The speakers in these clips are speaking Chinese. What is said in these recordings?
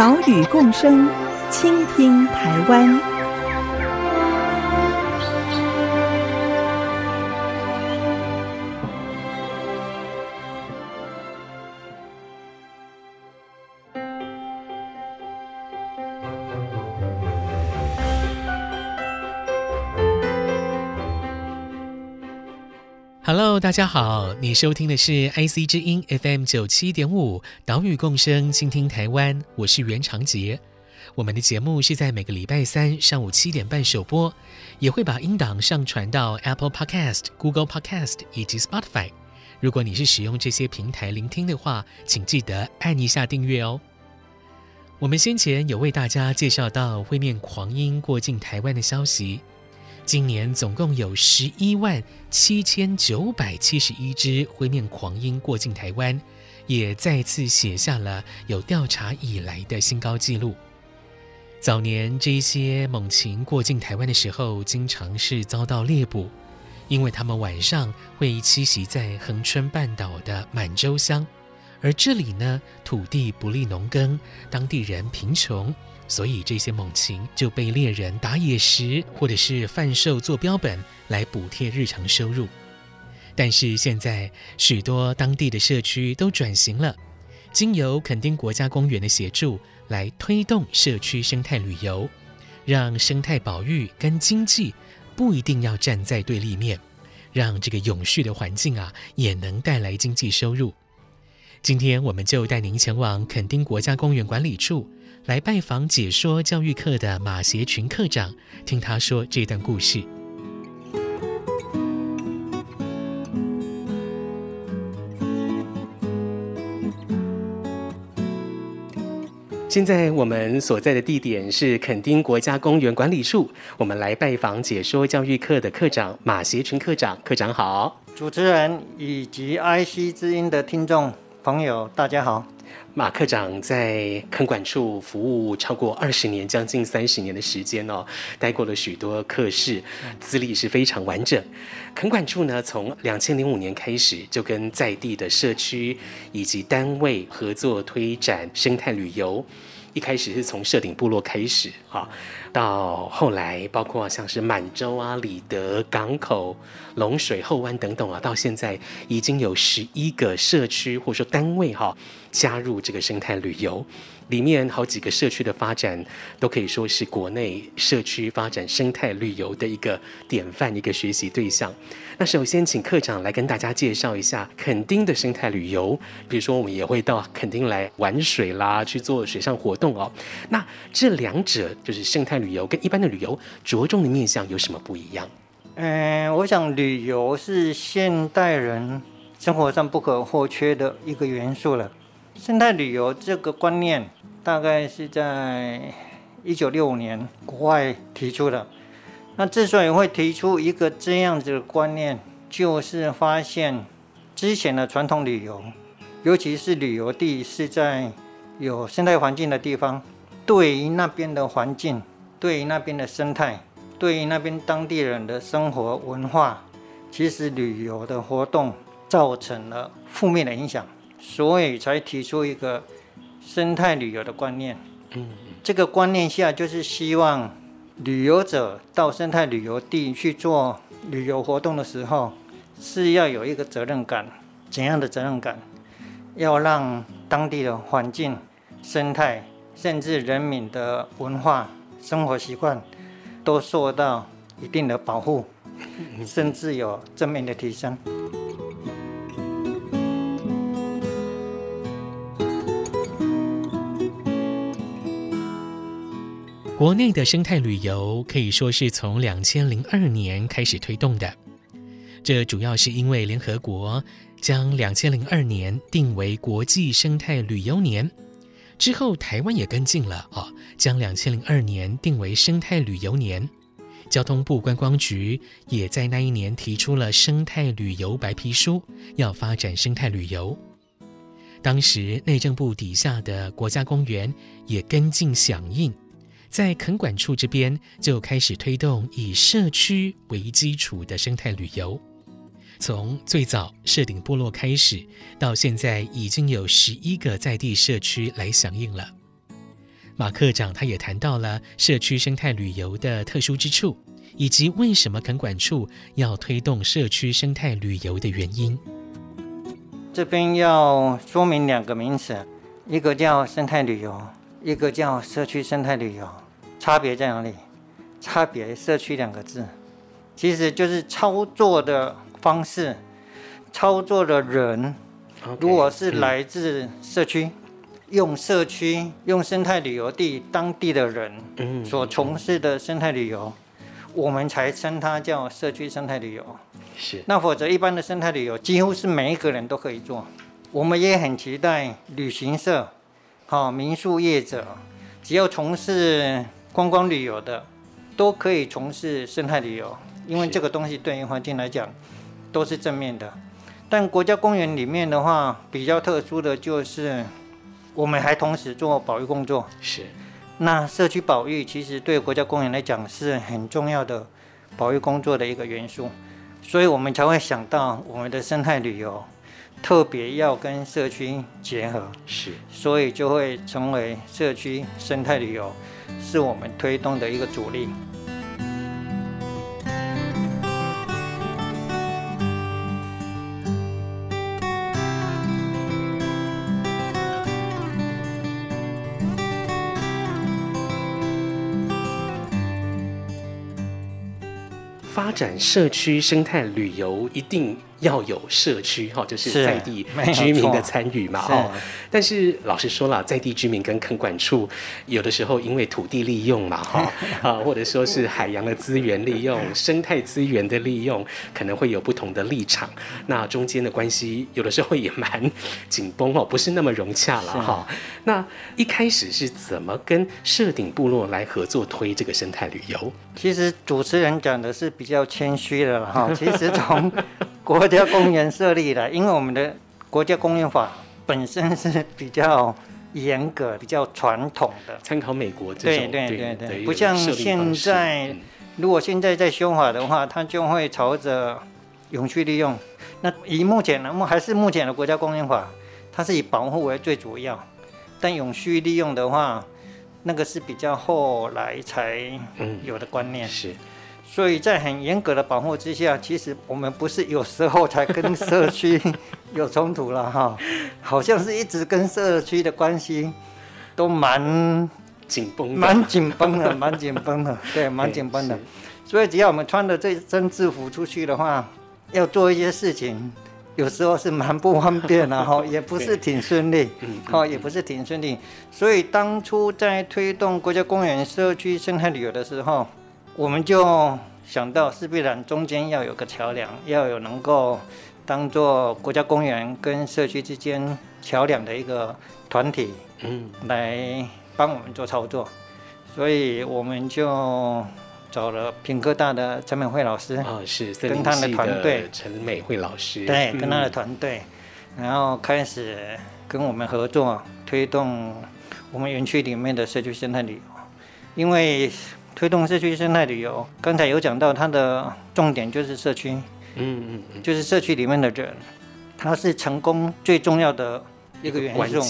岛屿共生，倾听台湾。大家好，你收听的是 IC 之音 FM 九七点五，岛屿共生，倾听台湾，我是袁长杰。我们的节目是在每个礼拜三上午七点半首播，也会把音档上传到 Apple Podcast、Google Podcast 以及 Spotify。如果你是使用这些平台聆听的话，请记得按一下订阅哦。我们先前有为大家介绍到会面狂鹰过境台湾的消息。今年总共有十一万七千九百七十一只灰面狂鹰过境台湾，也再次写下了有调查以来的新高纪录。早年这些猛禽过境台湾的时候，经常是遭到猎捕，因为他们晚上会栖息在恒春半岛的满洲乡，而这里呢，土地不利农耕，当地人贫穷。所以这些猛禽就被猎人打野食，或者是贩售做标本来补贴日常收入。但是现在许多当地的社区都转型了，经由垦丁国家公园的协助来推动社区生态旅游，让生态保育跟经济不一定要站在对立面，让这个永续的环境啊也能带来经济收入。今天我们就带您前往垦丁国家公园管理处。来拜访解说教育课的马协群课长，听他说这段故事。现在我们所在的地点是垦丁国家公园管理处，我们来拜访解说教育课的课长马协群课长。课长好，主持人以及 IC 之音的听众朋友，大家好。马科长在垦管处服务超过二十年，将近三十年的时间哦，待过了许多课室，资历是非常完整。垦管处呢，从两千零五年开始就跟在地的社区以及单位合作推展生态旅游。一开始是从社顶部落开始啊，到后来包括像是满洲啊、里德港口、龙水后湾等等啊，到现在已经有十一个社区或者说单位哈加入这个生态旅游。里面好几个社区的发展，都可以说是国内社区发展生态旅游的一个典范，一个学习对象。那首先请课长来跟大家介绍一下垦丁的生态旅游。比如说，我们也会到垦丁来玩水啦，去做水上活动哦。那这两者就是生态旅游跟一般的旅游着重的面向有什么不一样？嗯，我想旅游是现代人生活上不可或缺的一个元素了。生态旅游这个观念，大概是在一九六五年国外提出的。那之所以会提出一个这样子的观念，就是发现之前的传统旅游，尤其是旅游地是在有生态环境的地方，对于那边的环境，对于那边的生态，对于那边当地人的生活文化，其实旅游的活动造成了负面的影响。所以才提出一个生态旅游的观念。嗯，这个观念下就是希望旅游者到生态旅游地去做旅游活动的时候，是要有一个责任感。怎样的责任感？要让当地的环境、生态，甚至人民的文化、生活习惯，都受到一定的保护，甚至有正面的提升。国内的生态旅游可以说是从两千零二年开始推动的，这主要是因为联合国将两千零二年定为国际生态旅游年，之后台湾也跟进了啊，将两千零二年定为生态旅游年。交通部观光局也在那一年提出了生态旅游白皮书，要发展生态旅游。当时内政部底下的国家公园也跟进响应，在垦管处这边就开始推动以社区为基础的生态旅游。从最早设顶部落开始，到现在已经有十一个在地社区来响应了。马科长他也谈到了社区生态旅游的特殊之处，以及为什么垦管处要推动社区生态旅游的原因。这边要说明两个名词，一个叫生态旅游，一个叫社区生态旅游，差别在哪里？差别“社区”两个字，其实就是操作的方式，操作的人，Okay, 如果是来自社区。嗯用社区、用生态旅游地当地的人所从事的生态旅游，我们才称它叫社区生态旅游。是。那否则一般的生态旅游，几乎是每一个人都可以做。我们也很期待旅行社、好民宿业者，只要从事观光旅游的，都可以从事生态旅游，因为这个东西对于环境来讲都是正面的。但国家公园里面的话，比较特殊的就是。我们还同时做保育工作，是。那社区保育其实对国家公园来讲是很重要的保育工作的一个元素，所以我们才会想到我们的生态旅游特别要跟社区结合，是。所以就会成为社区生态旅游是我们推动的一个主力。发展社区生态旅游一定要有社区哈，就是在地居民的参与嘛哈。但是老实说了，在地居民跟垦管处有的时候因为土地利用嘛哈 啊，或者说是海洋的资源利用、生态资源的利用，可能会有不同的立场。那中间的关系有的时候也蛮紧绷哦，不是那么融洽了哈。那一开始是怎么跟社顶部落来合作推这个生态旅游？其实主持人讲的是比较谦虚的了哈。其实从国家公园设立的，因为我们的国家公园法本身是比较严格、比较传统的，参考美国这种。对对对对，不像现在，如果现在在修法的话，它就会朝着永续利用。那以目前的，还是目前的国家公园法，它是以保护为最主要，但永续利用的话，那个是比较后来才有的观念。是。所以在很严格的保护之下，其实我们不是有时候才跟社区有冲突了哈，好像是一直跟社区的关系都蛮紧绷，蛮紧绷的，蛮紧绷的，对，蛮紧绷的。所以只要我们穿的这身制服出去的话，要做一些事情，有时候是蛮不方便的哈，也不是挺顺利，哈，也不是挺顺利。所以当初在推动国家公园社区生态旅游的时候，我们就想到，势必然中间要有个桥梁，要有能够当做国家公园跟社区之间桥梁的一个团体，嗯，来帮我们做操作。所以我们就找了屏科大的陈美惠老师，啊，是跟他的团队，陈美惠老师，对，跟他的团队，然后开始跟我们合作，推动我们园区里面的社区生态旅游，因为。推动社区生态旅游，刚才有讲到它的重点就是社区，嗯嗯嗯，就是社区里面的人，它是成功最重要的一个元素，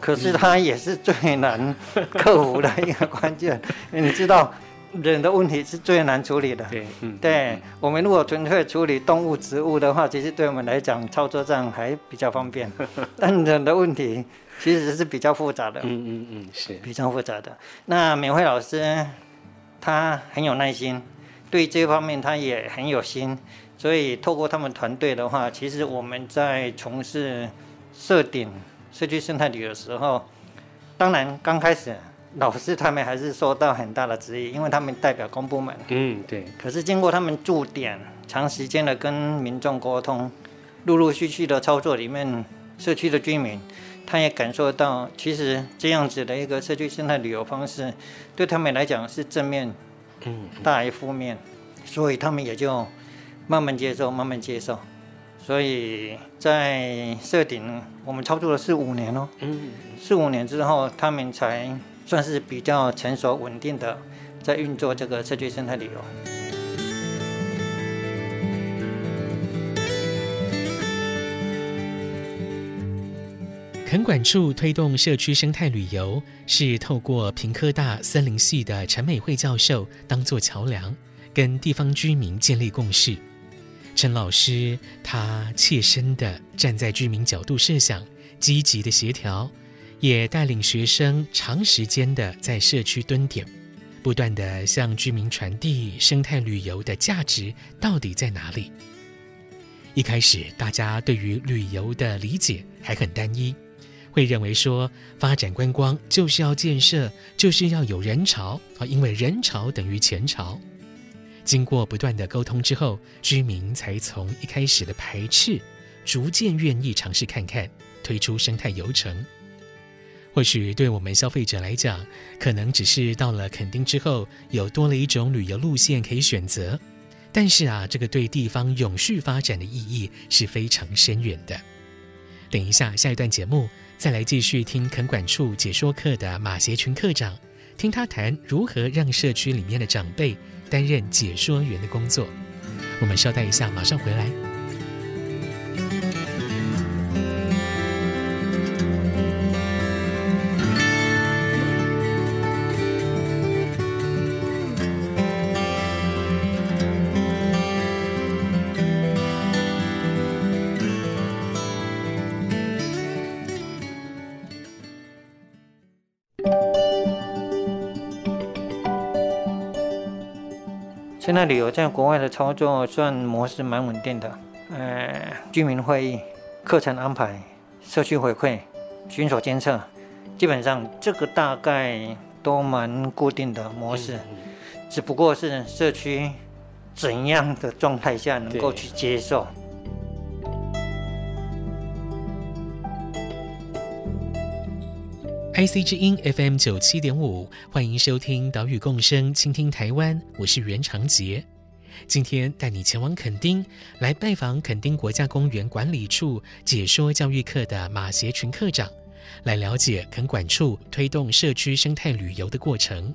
可是它也是最难克服的一个关键。你知道，人的问题是最难处理的，对，嗯，对我们如果纯粹处理动物、植物的话，其实对我们来讲操作上还比较方便，但人的问题其实是比较复杂的，嗯嗯嗯，是。比较复杂的。那美惠老师。他很有耐心，对这方面他也很有心，所以透过他们团队的话，其实我们在从事设顶社区生态旅游的时候，当然刚开始老师他们还是受到很大的质疑，因为他们代表公部门。嗯，对。可是经过他们驻点长时间的跟民众沟通，陆陆续续的操作里面，社区的居民他也感受到，其实这样子的一个社区生态旅游方式，对他们来讲是正面，嗯，大于负面，所以他们也就慢慢接受，慢慢接受。所以在社顶，我们操作了四五年哦，嗯，四五年之后，他们才算是比较成熟稳定的在运作这个社区生态旅游。垦管处推动社区生态旅游，是透过屏科大森林系的陈美惠教授当作桥梁，跟地方居民建立共识。陈老师他切身地站在居民角度设想，积极的协调，也带领学生长时间的在社区蹲点，不断地向居民传递生态旅游的价值到底在哪里。一开始大家对于旅游的理解还很单一。会认为说，发展观光就是要建设，就是要有人潮啊，因为人潮等于钱潮。经过不断的沟通之后，居民才从一开始的排斥，逐渐愿意尝试看看，推出生态游程。或许对我们消费者来讲，可能只是到了垦丁之后，有多了一种旅游路线可以选择，但是啊，这个对地方永续发展的意义是非常深远的。等一下，下一段节目。再来继续听垦管处解说课的马协群课长，听他谈如何让社区里面的长辈担任解说员的工作。我们稍待一下，马上回来。生态旅游在国外的操作算模式蛮稳定的，呃，居民会议、课程安排、社区回馈、巡守监测，基本上这个大概都蛮固定的模式，只不过是社区怎样的状态下能够去接受。IC 之音 FM 九七点五，欢迎收听岛屿共生，倾听台湾。我是袁长杰，今天带你前往垦丁，来拜访垦丁国家公园管理处解说教育课的马协群课长，来了解垦管处推动社区生态旅游的过程。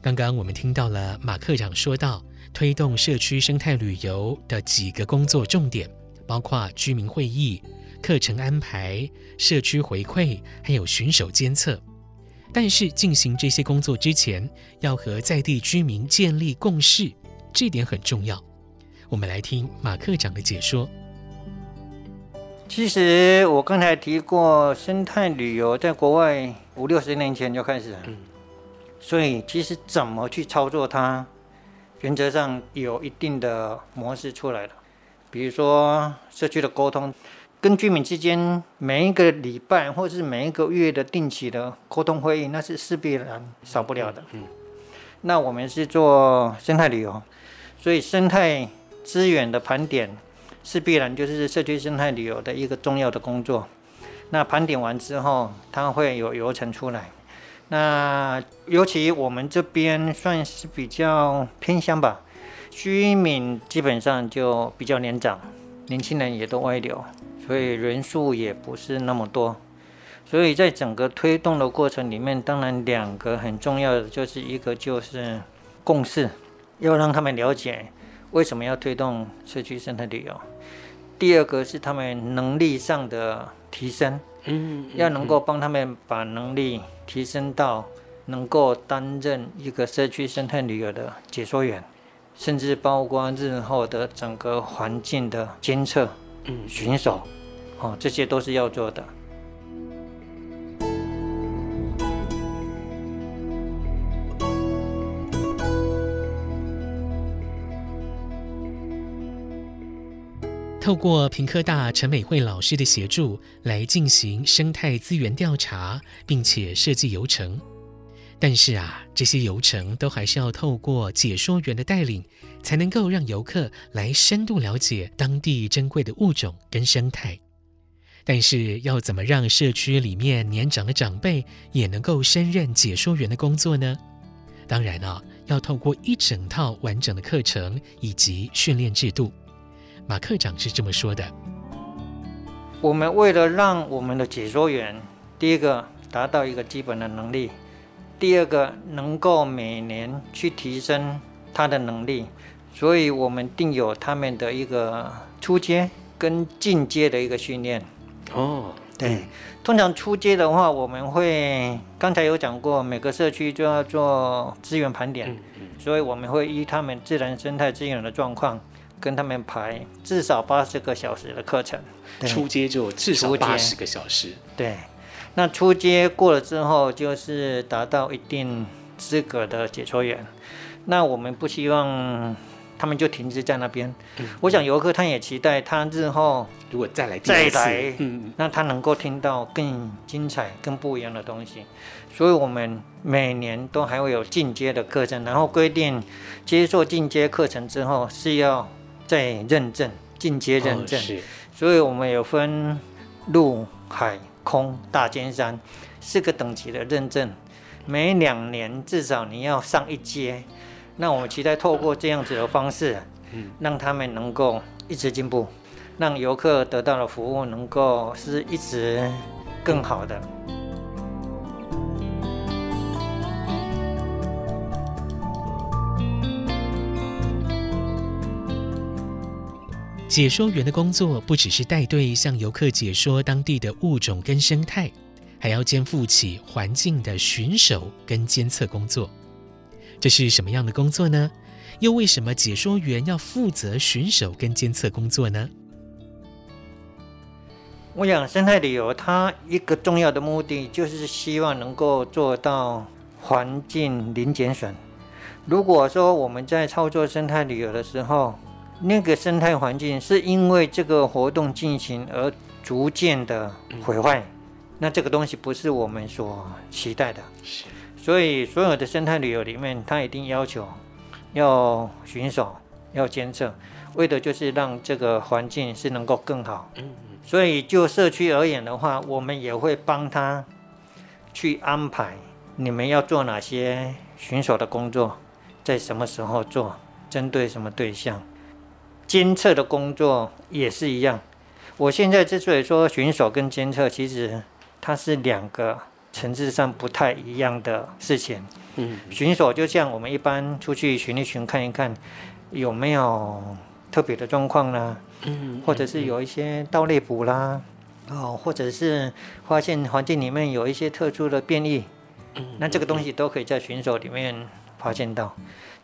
刚刚我们听到了马课长说到，推动社区生态旅游的几个工作重点，包括居民会议。课程安排、社区回馈，还有巡守监测。但是进行这些工作之前，要和在地居民建立共识，这点很重要。我们来听马课长的解说。其实我刚才提过，生态旅游在国外五六十年前就开始了，嗯，所以其实怎么去操作它，原则上有一定的模式出来了。比如说社区的沟通。跟居民之间每一个礼拜或者是每一个月的定期的沟通会议，那是势必然少不了的。嗯，那我们是做生态旅游，所以生态资源的盘点是必然就是社区生态旅游的一个重要的工作。那盘点完之后，它会有流程出来。那尤其我们这边算是比较偏乡吧，居民基本上就比较年长，年轻人也都外流。所以人数也不是那么多，所以在整个推动的过程里面，当然两个很重要的就是一个就是共识，要让他们了解为什么要推动社区生态旅游；第二个是他们能力上的提升，嗯，要能够帮他们把能力提升到能够担任一个社区生态旅游的解说员，甚至包括日后的整个环境的监测。嗯，巡守，哦，这些都是要做的。透过屏科大陈美惠老师的协助来进行生态资源调查，并且设计游程。但是啊，这些游程都还是要透过解说员的带领，才能够让游客来深度了解当地珍贵的物种跟生态。但是要怎么让社区里面年长的长辈也能够胜任解说员的工作呢？当然啊，要透过一整套完整的课程以及训练制度。马课长是这么说的：我们为了让我们的解说员，第一个达到一个基本的能力，第二个能够每年去提升他的能力，所以我们定有他们的一个初阶跟进阶的一个训练。哦，对，通常初阶的话，我们会刚才有讲过，每个社区就要做资源盘点，所以我们会依他们自然生态资源的状况，跟他们排至少八十个小时的课程。初阶就至少八十个小时。对，那初阶过了之后，就是达到一定资格的解说员。那我们不希望。他们就停滞在那边。嗯、我想游客他也期待他日后如果再来再来，嗯，那他能够听到更精彩、更不一样的东西。所以，我们每年都还会有进阶的课程，然后规定接受进阶课程之后是要再认证进阶认证。所以我们有分陆、海、空、大尖山四个等级的认证，每两年至少你要上一阶。那我们期待透过这样子的方式，嗯，让他们能够一直进步，让游客得到的服务能够是一直更好的。解说员的工作不只是带队向游客解说当地的物种跟生态，还要肩负起环境的巡守跟监测工作。这是什么样的工作呢？又为什么解说员要负责巡守跟监测工作呢？我想生态旅游它一个重要的目的就是希望能够做到环境零减损。如果说我们在操作生态旅游的时候，那个生态环境是因为这个活动进行而逐渐的毁坏，那这个东西不是我们所期待的。所以，所有的生态旅游里面，它一定要求要巡守、要监测，为的就是让这个环境是能够更好。所以就社区而言的话，我们也会帮他去安排你们要做哪些巡守的工作，在什么时候做，针对什么对象。监测的工作也是一样。我现在之所以说巡守跟监测，其实它是两个。层次上不太一样的事情，嗯，巡守就像我们一般出去巡一巡，看一看有没有特别的状况啦，嗯，或者是有一些盗猎捕啦，哦，或者是发现环境里面有一些特殊的变异，嗯，那这个东西都可以在巡守里面发现到，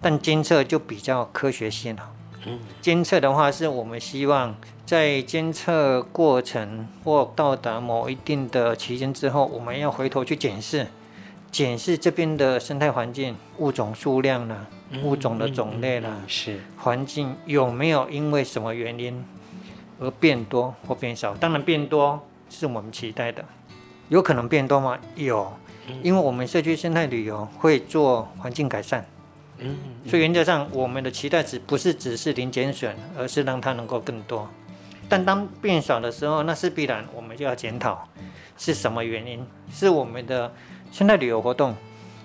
但监测就比较科学性了，嗯，监测的话是我们希望。在监测过程或到达某一定的期间之后，我们要回头去检视，检视这边的生态环境、物种数量啦，物种的种类呢，是环境有没有因为什么原因而变多或变少？当然变多是我们期待的，有可能变多吗？有，因为我们社区生态旅游会做环境改善，嗯，所以原则上我们的期待值不是只是零减损，而是让它能够更多。但当变少的时候，那是必然，我们就要检讨是什么原因，是我们的生态旅游活动，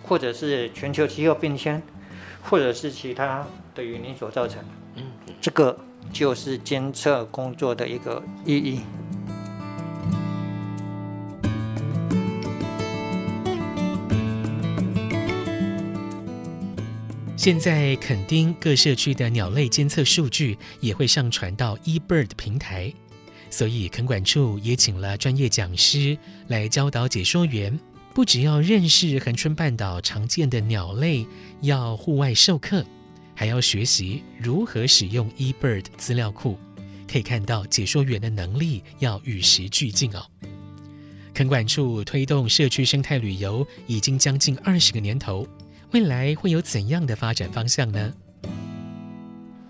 或者是全球气候变迁，或者是其他的原因所造成。嗯，这个就是监测工作的一个意义。现在垦丁各社区的鸟类监测数据也会上传到 eBird 平台，所以垦管处也请了专业讲师来教导解说员，不只要认识恒春半岛常见的鸟类，要户外授课，还要学习如何使用 eBird 资料库。可以看到解说员的能力要与时俱进哦。垦管处推动社区生态旅游已经将近二十个年头。未来会有怎样的发展方向呢？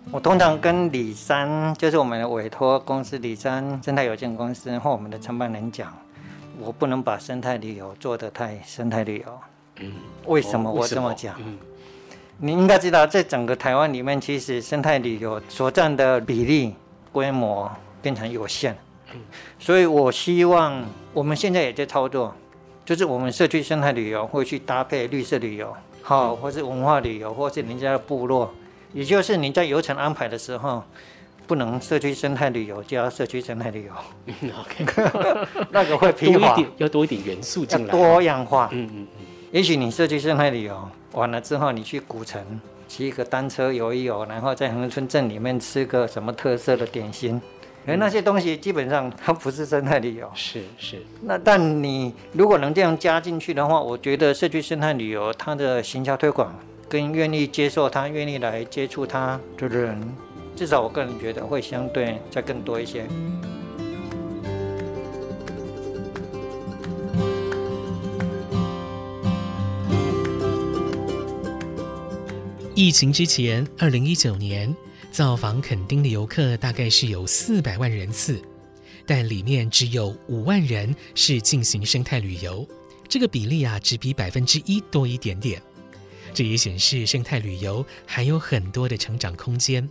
我通常跟李三，就是我们的委托公司李三生态有限公司或我们的承办人讲，我不能把生态旅游做得太生态旅游。嗯，为什么我这么讲？嗯，你应该知道，在整个台湾里面，其实生态旅游所占的比例规模变成有限。嗯所以我希望我们现在也在操作，就是我们社区生态旅游会去搭配绿色旅游，好，或是文化旅游，或是人家的部落，也就是你在游程安排的时候，不能社区生态旅游加社区生态旅游。OK，那个会疲乏，要多一点元素进来，多样化。嗯嗯嗯。也许你社区生态旅游完了之后，你去古城骑一个单车游一游，然后在恒春镇里面吃个什么特色的点心。而那些东西基本上它不是生态旅游，是是。那但你如果能这样加进去的话，我觉得社区生态旅游它的行销推广跟愿意接受它、愿意来接触它的人，至少我个人觉得会相对再更多一些。疫情之前，二零一九年。造访垦丁的游客大概是有四百万人次，但里面只有五万人是进行生态旅游，这个比例啊，只比百分之一多一点点。这也显示生态旅游还有很多的成长空间。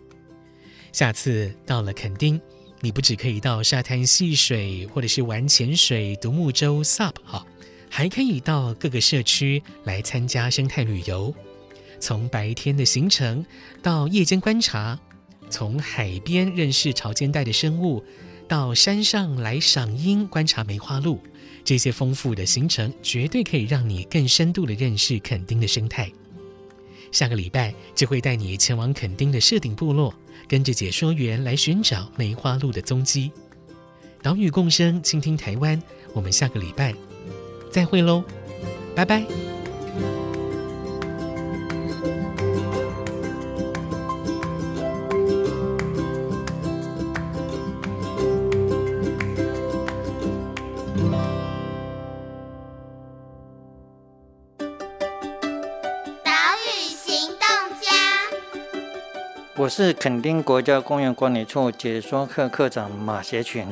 下次到了垦丁，你不只可以到沙滩戏水，或者是玩潜水、独木舟、SUP 哈，还可以到各个社区来参加生态旅游，从白天的行程到夜间观察。从海边认识潮间带的生物，到山上来赏樱、观察梅花鹿，这些丰富的行程绝对可以让你更深度地认识垦丁的生态。下个礼拜就会带你前往垦丁的社顶部落，跟着解说员来寻找梅花鹿的踪迹。岛屿共生，倾听台湾，我们下个礼拜再会喽，拜拜。是垦丁国家公园管理处解说课课长马协群，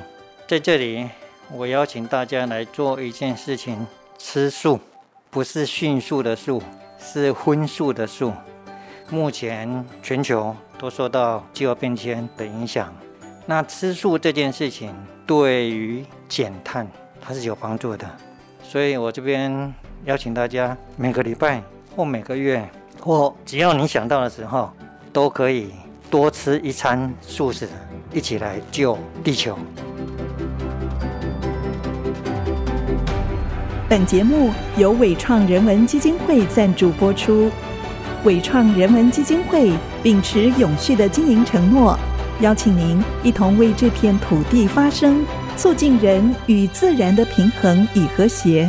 在这里，我邀请大家来做一件事情：吃素，不是迅速的素，是荤素的素。目前全球都受到气候变迁的影响，那吃素这件事情对于减碳它是有帮助的，所以我这边邀请大家每个礼拜或每个月或只要你想到的时候。都可以多吃一餐素食，一起来救地球。本节目由伟创人文基金会赞助播出。伟创人文基金会秉持永续的经营承诺，邀请您一同为这片土地发声，促进人与自然的平衡与和谐。